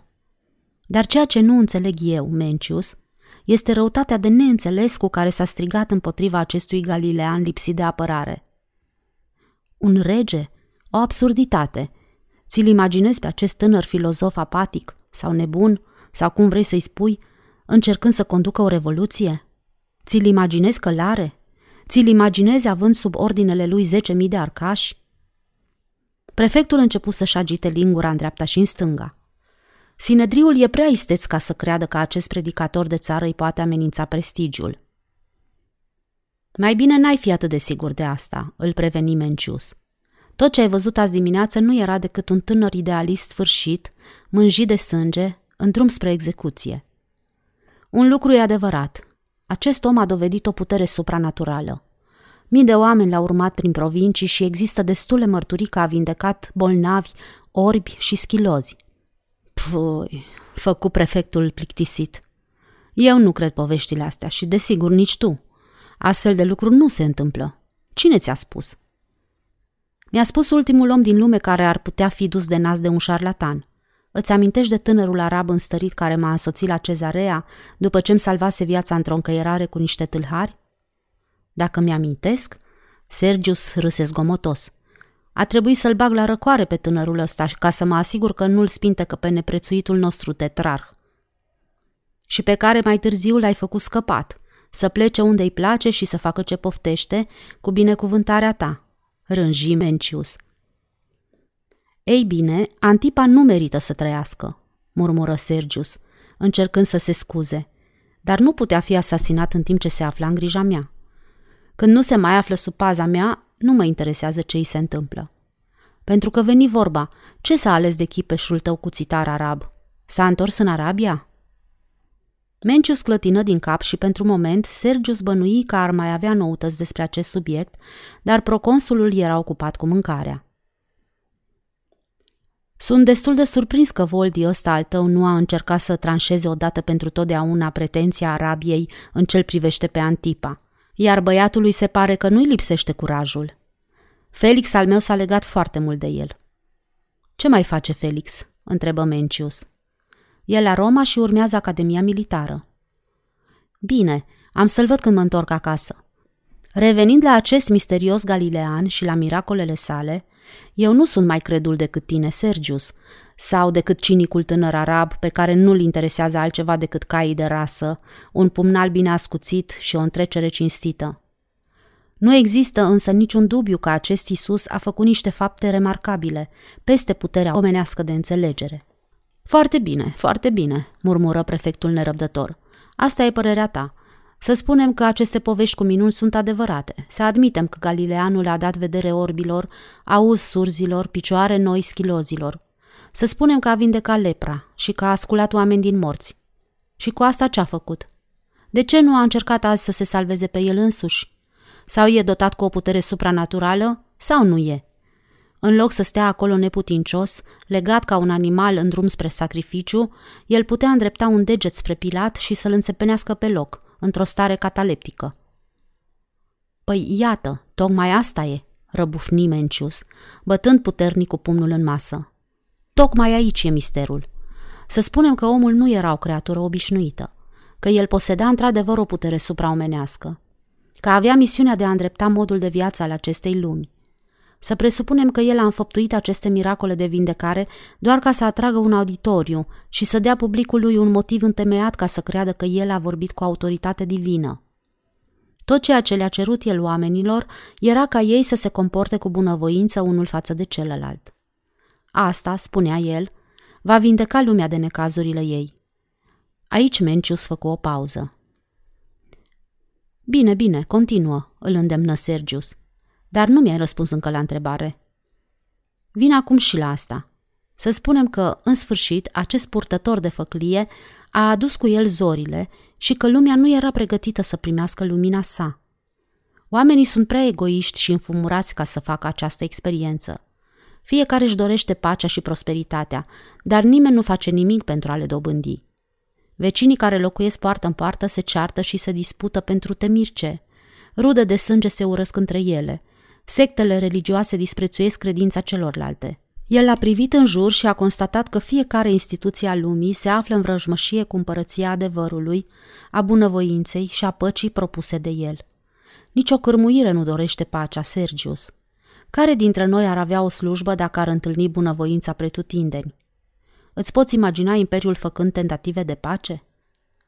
Dar ceea ce nu înțeleg eu, Mencius, este răutatea de neînțeles cu care s-a strigat împotriva acestui galilean lipsit de apărare. Un rege? O absurditate. Ți-l imaginezi pe acest tânăr filozof apatic sau nebun, sau cum vrei să-i spui, încercând să conducă o revoluție? Ți-l imaginezi călare? Ți-l imaginezi având sub ordinele lui 10.000 de arcași? Prefectul început să-și agite lingura în dreapta și în stânga. Sinedriul e prea isteț ca să creadă că acest predicator de țară îi poate amenința prestigiul. Mai bine n-ai fi atât de sigur de asta, îl preveni Mencius. Tot ce ai văzut azi dimineață nu era decât un tânăr idealist sfârșit, mânjit de sânge, în drum spre execuție. Un lucru e adevărat. Acest om a dovedit o putere supranaturală. Mii de oameni l-au urmat prin provincii și există destule mărturii că a vindecat bolnavi, orbi și schilozi. Păi, făcu prefectul plictisit. Eu nu cred poveștile astea și, desigur, nici tu. Astfel de lucruri nu se întâmplă. Cine ți-a spus? Mi-a spus ultimul om din lume care ar putea fi dus de nas de un șarlatan. Îți amintești de tânărul arab înstărit care m-a însoțit la cezarea după ce îmi salvase viața într-o încăierare cu niște tâlhari? Dacă mi-amintesc, Sergius râse zgomotos. A trebuit să-l bag la răcoare pe tânărul ăsta ca să mă asigur că nu-l spintecă pe neprețuitul nostru tetrarh. Și pe care mai târziu l-ai făcut scăpat, să plece unde îi place și să facă ce poftește, cu binecuvântarea ta, rânji Mencius. Ei bine, Antipa nu merită să trăiască, murmură Sergius, încercând să se scuze, dar nu putea fi asasinat în timp ce se afla în grija mea. Când nu se mai află sub paza mea, nu mă interesează ce îi se întâmplă. Pentru că veni vorba, ce s-a ales de chipeșul tău cuțitar arab? S-a întors în Arabia? Mencius clătină din cap și pentru moment Sergius bănui că ar mai avea noutăți despre acest subiect, dar proconsulul era ocupat cu mâncarea. Sunt destul de surprins că Voldi ăsta al tău nu a încercat să tranșeze odată pentru totdeauna pretenția Arabiei în cel privește pe Antipa, iar băiatului se pare că nu-i lipsește curajul. Felix al meu s-a legat foarte mult de el. Ce mai face Felix? întrebă Mencius. E la Roma și urmează Academia Militară. Bine, am să-l văd când mă întorc acasă. Revenind la acest misterios galilean și la miracolele sale, eu nu sunt mai credul decât tine, Sergius, sau decât cinicul tânăr arab pe care nu-l interesează altceva decât caii de rasă, un pumnal bine ascuțit și o întrecere cinstită. Nu există însă niciun dubiu că acest Isus a făcut niște fapte remarcabile, peste puterea omenească de înțelegere. Foarte bine, foarte bine, murmură prefectul nerăbdător. Asta e părerea ta. Să spunem că aceste povești cu minuni sunt adevărate. Să admitem că Galileanul a dat vedere orbilor, auz surzilor, picioare noi schilozilor. Să spunem că a vindecat lepra și că a asculat oameni din morți. Și cu asta ce a făcut? De ce nu a încercat azi să se salveze pe el însuși? Sau e dotat cu o putere supranaturală sau nu e? În loc să stea acolo neputincios, legat ca un animal în drum spre sacrificiu, el putea îndrepta un deget spre Pilat și să-l înțepenească pe loc, într-o stare cataleptică. Păi iată, tocmai asta e, răbufni Mencius, bătând puternic cu pumnul în masă. Tocmai aici e misterul. Să spunem că omul nu era o creatură obișnuită, că el poseda într-adevăr o putere supraomenească, că avea misiunea de a îndrepta modul de viață al acestei lumi. Să presupunem că el a înfăptuit aceste miracole de vindecare doar ca să atragă un auditoriu și să dea publicului un motiv întemeiat ca să creadă că el a vorbit cu autoritate divină. Tot ceea ce le-a cerut el oamenilor era ca ei să se comporte cu bunăvoință unul față de celălalt. Asta, spunea el, va vindeca lumea de necazurile ei. Aici Mencius făcu o pauză. Bine, bine, continuă, îl îndemnă Sergius. Dar nu mi-ai răspuns încă la întrebare. Vin acum și la asta. Să spunem că, în sfârșit, acest purtător de făclie a adus cu el zorile și că lumea nu era pregătită să primească lumina sa. Oamenii sunt prea egoiști și înfumurați ca să facă această experiență. Fiecare își dorește pacea și prosperitatea, dar nimeni nu face nimic pentru a le dobândi. Vecinii care locuiesc poartă în poartă se ceartă și se dispută pentru temirce. Rude de sânge se urăsc între ele. Sectele religioase disprețuiesc credința celorlalte. El a privit în jur și a constatat că fiecare instituție a lumii se află în vrăjmășie cu împărăția adevărului, a bunăvoinței și a păcii propuse de el. Nici o cârmuire nu dorește pacea, Sergius. Care dintre noi ar avea o slujbă dacă ar întâlni bunăvoința pretutindeni? Îți poți imagina Imperiul făcând tentative de pace?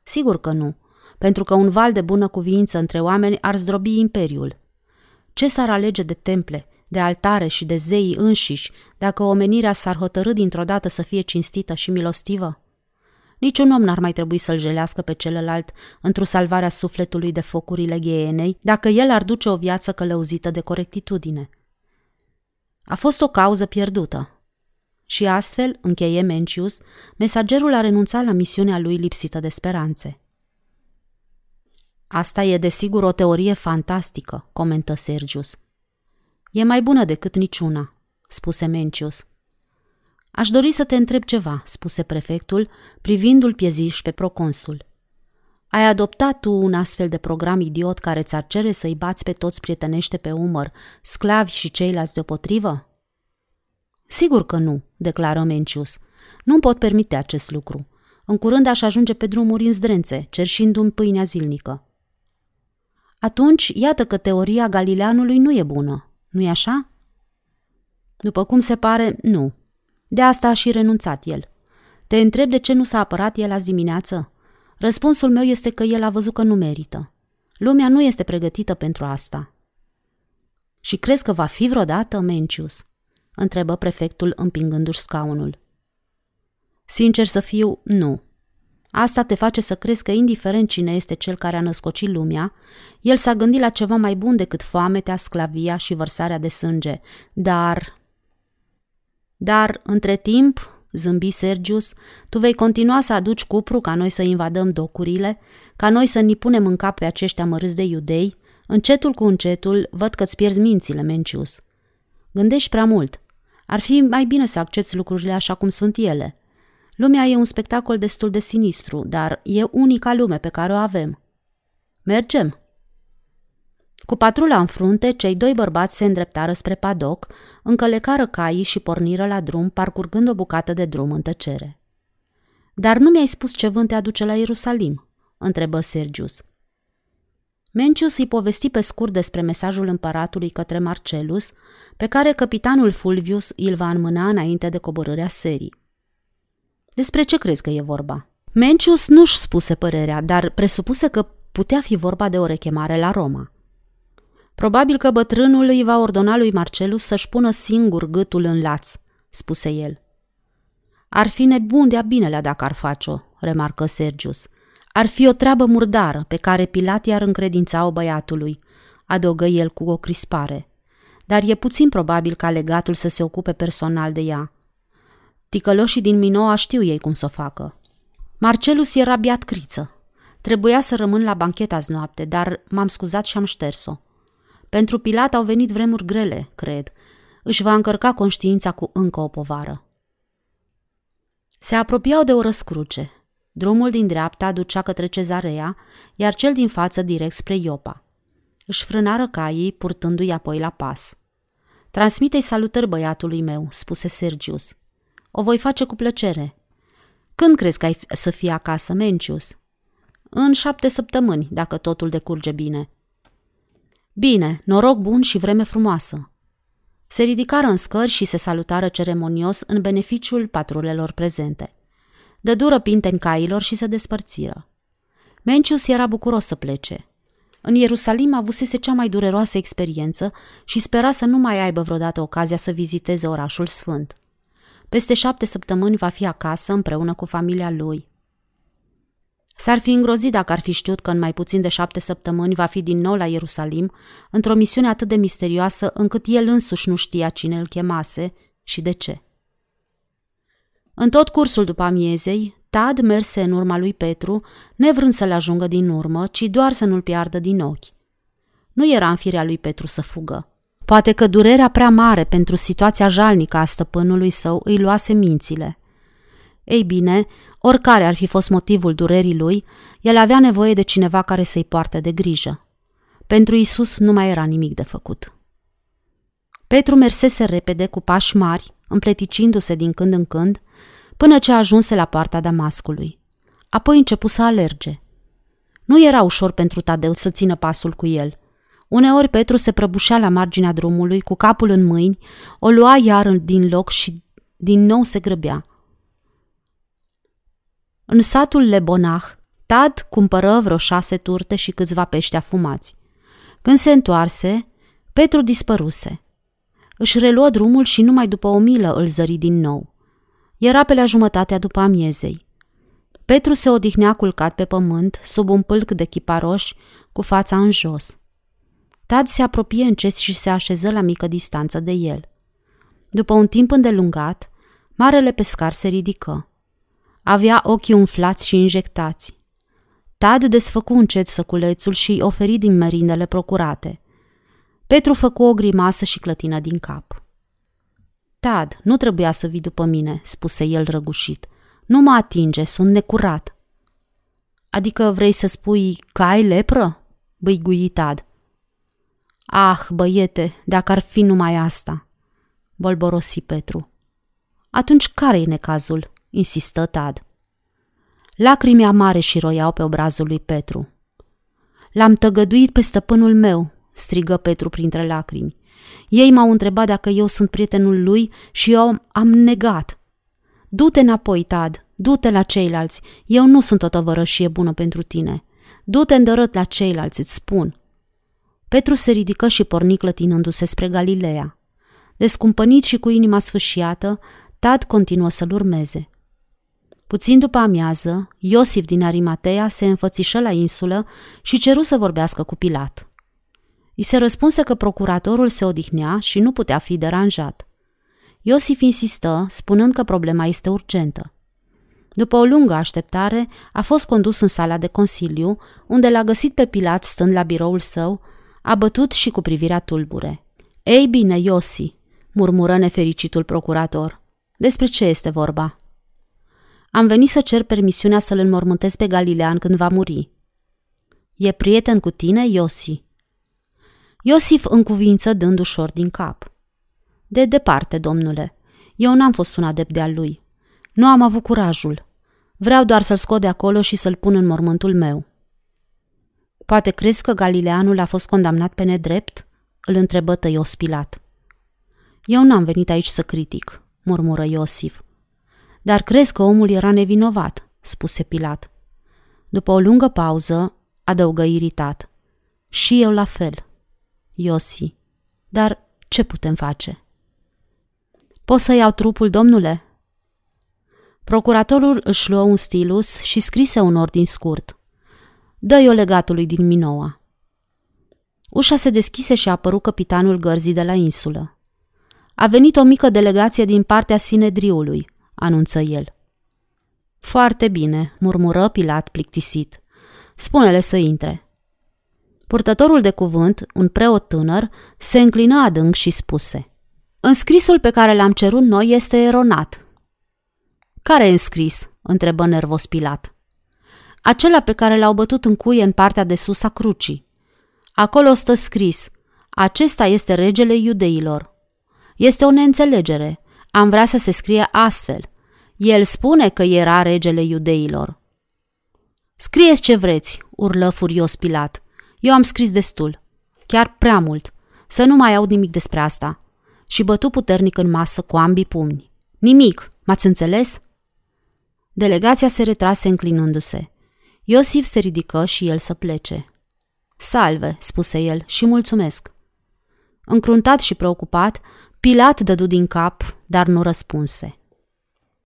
Sigur că nu, pentru că un val de bună cuvință între oameni ar zdrobi Imperiul. Ce s-ar alege de temple, de altare și de zei înșiși dacă omenirea s-ar hotărâ dintr-o dată să fie cinstită și milostivă? Niciun om n-ar mai trebui să-l jelească pe celălalt într-o salvarea sufletului de focurile gheenei, dacă el ar duce o viață călăuzită de corectitudine. A fost o cauză pierdută. Și astfel, încheie Mencius, mesagerul a renunțat la misiunea lui lipsită de speranțe. Asta e desigur o teorie fantastică, comentă Sergius. E mai bună decât niciuna, spuse Mencius. Aș dori să te întreb ceva, spuse prefectul, privindu-l pieziș pe proconsul. Ai adoptat tu un astfel de program idiot care ți-ar cere să-i bați pe toți prietenește pe umăr, sclavi și ceilalți deopotrivă? Sigur că nu, declară Mencius. Nu pot permite acest lucru. În curând aș ajunge pe drumuri în zdrențe, cerșindu-mi pâinea zilnică. Atunci, iată că teoria Galileanului nu e bună, nu-i așa? După cum se pare, nu. De asta a și renunțat el. Te întreb de ce nu s-a apărat el azi dimineață? Răspunsul meu este că el a văzut că nu merită. Lumea nu este pregătită pentru asta. Și crezi că va fi vreodată, Mencius? întrebă prefectul împingându-și scaunul. Sincer să fiu, nu. Asta te face să crezi că, indiferent cine este cel care a născocit lumea, el s-a gândit la ceva mai bun decât foametea, sclavia și vărsarea de sânge. Dar... Dar, între timp, zâmbi Sergius, tu vei continua să aduci cupru ca noi să invadăm docurile, ca noi să ni punem în cap pe aceștia mărâți de iudei, încetul cu încetul văd că-ți pierzi mințile, Mencius. Gândești prea mult. Ar fi mai bine să accepti lucrurile așa cum sunt ele – Lumea e un spectacol destul de sinistru, dar e unica lume pe care o avem. Mergem! Cu patrula în frunte, cei doi bărbați se îndreptară spre padoc, încălecară caii și porniră la drum, parcurgând o bucată de drum în tăcere. Dar nu mi-ai spus ce vânt te aduce la Ierusalim?" întrebă Sergius. Mencius îi povesti pe scurt despre mesajul împăratului către Marcelus, pe care capitanul Fulvius îl va înmâna înainte de coborârea serii. Despre ce crezi că e vorba? Mencius nu-și spuse părerea, dar presupuse că putea fi vorba de o rechemare la Roma. Probabil că bătrânul îi va ordona lui Marcelus să-și pună singur gâtul în laț, spuse el. Ar fi nebun de-a binelea dacă ar face-o, remarcă Sergius. Ar fi o treabă murdară pe care Pilat i-ar încredința-o băiatului, adăugă el cu o crispare. Dar e puțin probabil ca legatul să se ocupe personal de ea. Ticăloșii din Minoa știu ei cum să o facă. Marcelus era biat criță. Trebuia să rămân la bancheta azi noapte, dar m-am scuzat și am șters-o. Pentru Pilat au venit vremuri grele, cred. Își va încărca conștiința cu încă o povară. Se apropiau de o răscruce. Drumul din dreapta ducea către cezarea, iar cel din față direct spre Iopa. Își frânară caii, purtându-i apoi la pas. Transmite-i salutări băiatului meu, spuse Sergius. O voi face cu plăcere. Când crezi că ai să fii acasă, Mencius? În șapte săptămâni, dacă totul decurge bine. Bine, noroc bun și vreme frumoasă. Se ridicară în scări și se salutară ceremonios în beneficiul patrulelor prezente. Dă dură pinteni cailor și se despărțiră. Mencius era bucuros să plece. În Ierusalim avusese cea mai dureroasă experiență și spera să nu mai aibă vreodată ocazia să viziteze orașul sfânt. Peste șapte săptămâni va fi acasă împreună cu familia lui. S-ar fi îngrozit dacă ar fi știut că în mai puțin de șapte săptămâni va fi din nou la Ierusalim, într-o misiune atât de misterioasă încât el însuși nu știa cine îl chemase și de ce. În tot cursul după amiezei, Tad merse în urma lui Petru, nevrând să-l ajungă din urmă, ci doar să nu-l piardă din ochi. Nu era în firea lui Petru să fugă. Poate că durerea prea mare pentru situația jalnică a stăpânului său îi luase mințile. Ei bine, oricare ar fi fost motivul durerii lui, el avea nevoie de cineva care să-i poarte de grijă. Pentru Isus nu mai era nimic de făcut. Petru mersese repede cu pași mari, împleticindu-se din când în când, până ce ajunse la poarta Damascului. Apoi începu să alerge. Nu era ușor pentru Tadeu să țină pasul cu el. Uneori Petru se prăbușea la marginea drumului, cu capul în mâini, o lua iar din loc și din nou se grăbea. În satul Lebonah, Tad cumpără vreo șase turte și câțiva pești afumați. Când se întoarse, Petru dispăruse. Își reluă drumul și numai după o milă îl zări din nou. Era pe la jumătatea după amiezei. Petru se odihnea culcat pe pământ, sub un pâlc de chiparoși, cu fața în jos. Tad se apropie încet și se așeză la mică distanță de el. După un timp îndelungat, marele pescar se ridică. Avea ochii umflați și injectați. Tad desfăcu încet săculețul și oferi din merindele procurate. Petru făcu o grimasă și clătină din cap. Tad, nu trebuia să vii după mine, spuse el răgușit. Nu mă atinge, sunt necurat. Adică vrei să spui că ai lepră? Băigui Tad. Ah, băiete, dacă ar fi numai asta, bolborosi Petru. Atunci care e necazul? insistă Tad. Lacrimii amare și roiau pe obrazul lui Petru. L-am tăgăduit pe stăpânul meu, strigă Petru printre lacrimi. Ei m-au întrebat dacă eu sunt prietenul lui și eu am negat. Du-te înapoi, Tad, du-te la ceilalți, eu nu sunt o tăvărășie bună pentru tine. Du-te îndărât la ceilalți, îți spun. Petru se ridică și porni clătinându-se spre Galileea. Descumpănit și cu inima sfâșiată, Tad continuă să-l urmeze. Puțin după amiază, Iosif din Arimatea se înfățișă la insulă și ceru să vorbească cu Pilat. I se răspunse că procuratorul se odihnea și nu putea fi deranjat. Iosif insistă, spunând că problema este urgentă. După o lungă așteptare, a fost condus în sala de consiliu, unde l-a găsit pe Pilat stând la biroul său, abătut și cu privirea tulbure. Ei bine, Iosi, murmură nefericitul procurator. Despre ce este vorba? Am venit să cer permisiunea să-l înmormântez pe Galilean când va muri. E prieten cu tine, Iosi? Iosif cuvință dând ușor din cap. De departe, domnule. Eu n-am fost un adept de-al lui. Nu am avut curajul. Vreau doar să-l scot de acolo și să-l pun în mormântul meu. Poate crezi că Galileanul a fost condamnat pe nedrept? Îl întrebă tăios Pilat. Eu n-am venit aici să critic, murmură Iosif. Dar crezi că omul era nevinovat, spuse Pilat. După o lungă pauză, adăugă iritat. Și eu la fel. Iosi. Dar ce putem face? Poți să iau trupul, domnule? Procuratorul își luă un stilus și scrise un ordin scurt. Dă-i-o legatului din Minoa. Ușa se deschise și a apărut capitanul gărzii de la insulă. A venit o mică delegație din partea Sinedriului, anunță el. Foarte bine, murmură Pilat plictisit. Spune-le să intre. Purtătorul de cuvânt, un preot tânăr, se înclină adânc și spuse Înscrisul pe care l-am cerut noi este eronat. Care e înscris? întrebă nervos Pilat. Acela pe care l-au bătut în cuie în partea de sus a crucii. Acolo stă scris, acesta este regele iudeilor. Este o neînțelegere. Am vrea să se scrie astfel. El spune că era regele iudeilor. Scrieți ce vreți, urlă furios Pilat. Eu am scris destul. Chiar prea mult. Să nu mai aud nimic despre asta. Și bătu puternic în masă cu ambii pumni. Nimic, m-ați înțeles? Delegația se retrase înclinându-se. Iosif se ridică și el să plece. Salve, spuse el, și mulțumesc. Încruntat și preocupat, Pilat dădu din cap, dar nu răspunse.